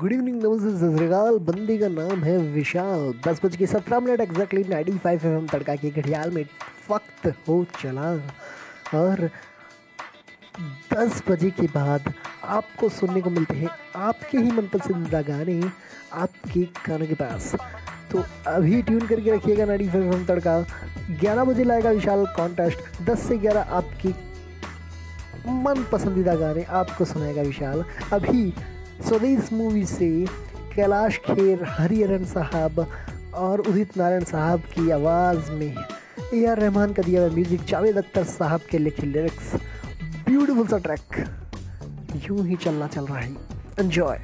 Good evening नमस्ते सतरीकाल बंदी का नाम है विशाल दस बज के सत्रह minute exactly ninety five M तड़का के घड़ियाल में वक्त हो चला। और दस बजे के बाद आपको सुनने को मिलते हैं आपके ही मन पसंदीदा गाने आपके कानों के पास। तो अभी ट्यून करके रखिएगा नाइन्टी फाइव एम तड़का। ग्यारह बजे लाएगा विशाल कॉन्टेस्ट दस से ग्यारह आपकी मन पसंदीदा गाने आपको सुनाएगा विशाल। अभी स्वदेश मूवी से कैलाश खेर, हरिहरन साहब और उदित नारायण साहब की आवाज़ में ए आर रहमान का दिया हुआ म्यूज़िक जावेद अख्तर साहब के लिखे लिरिक्स ब्यूटीफुल सा ट्रैक यूँ ही चलना चल रहा है। एंजॉय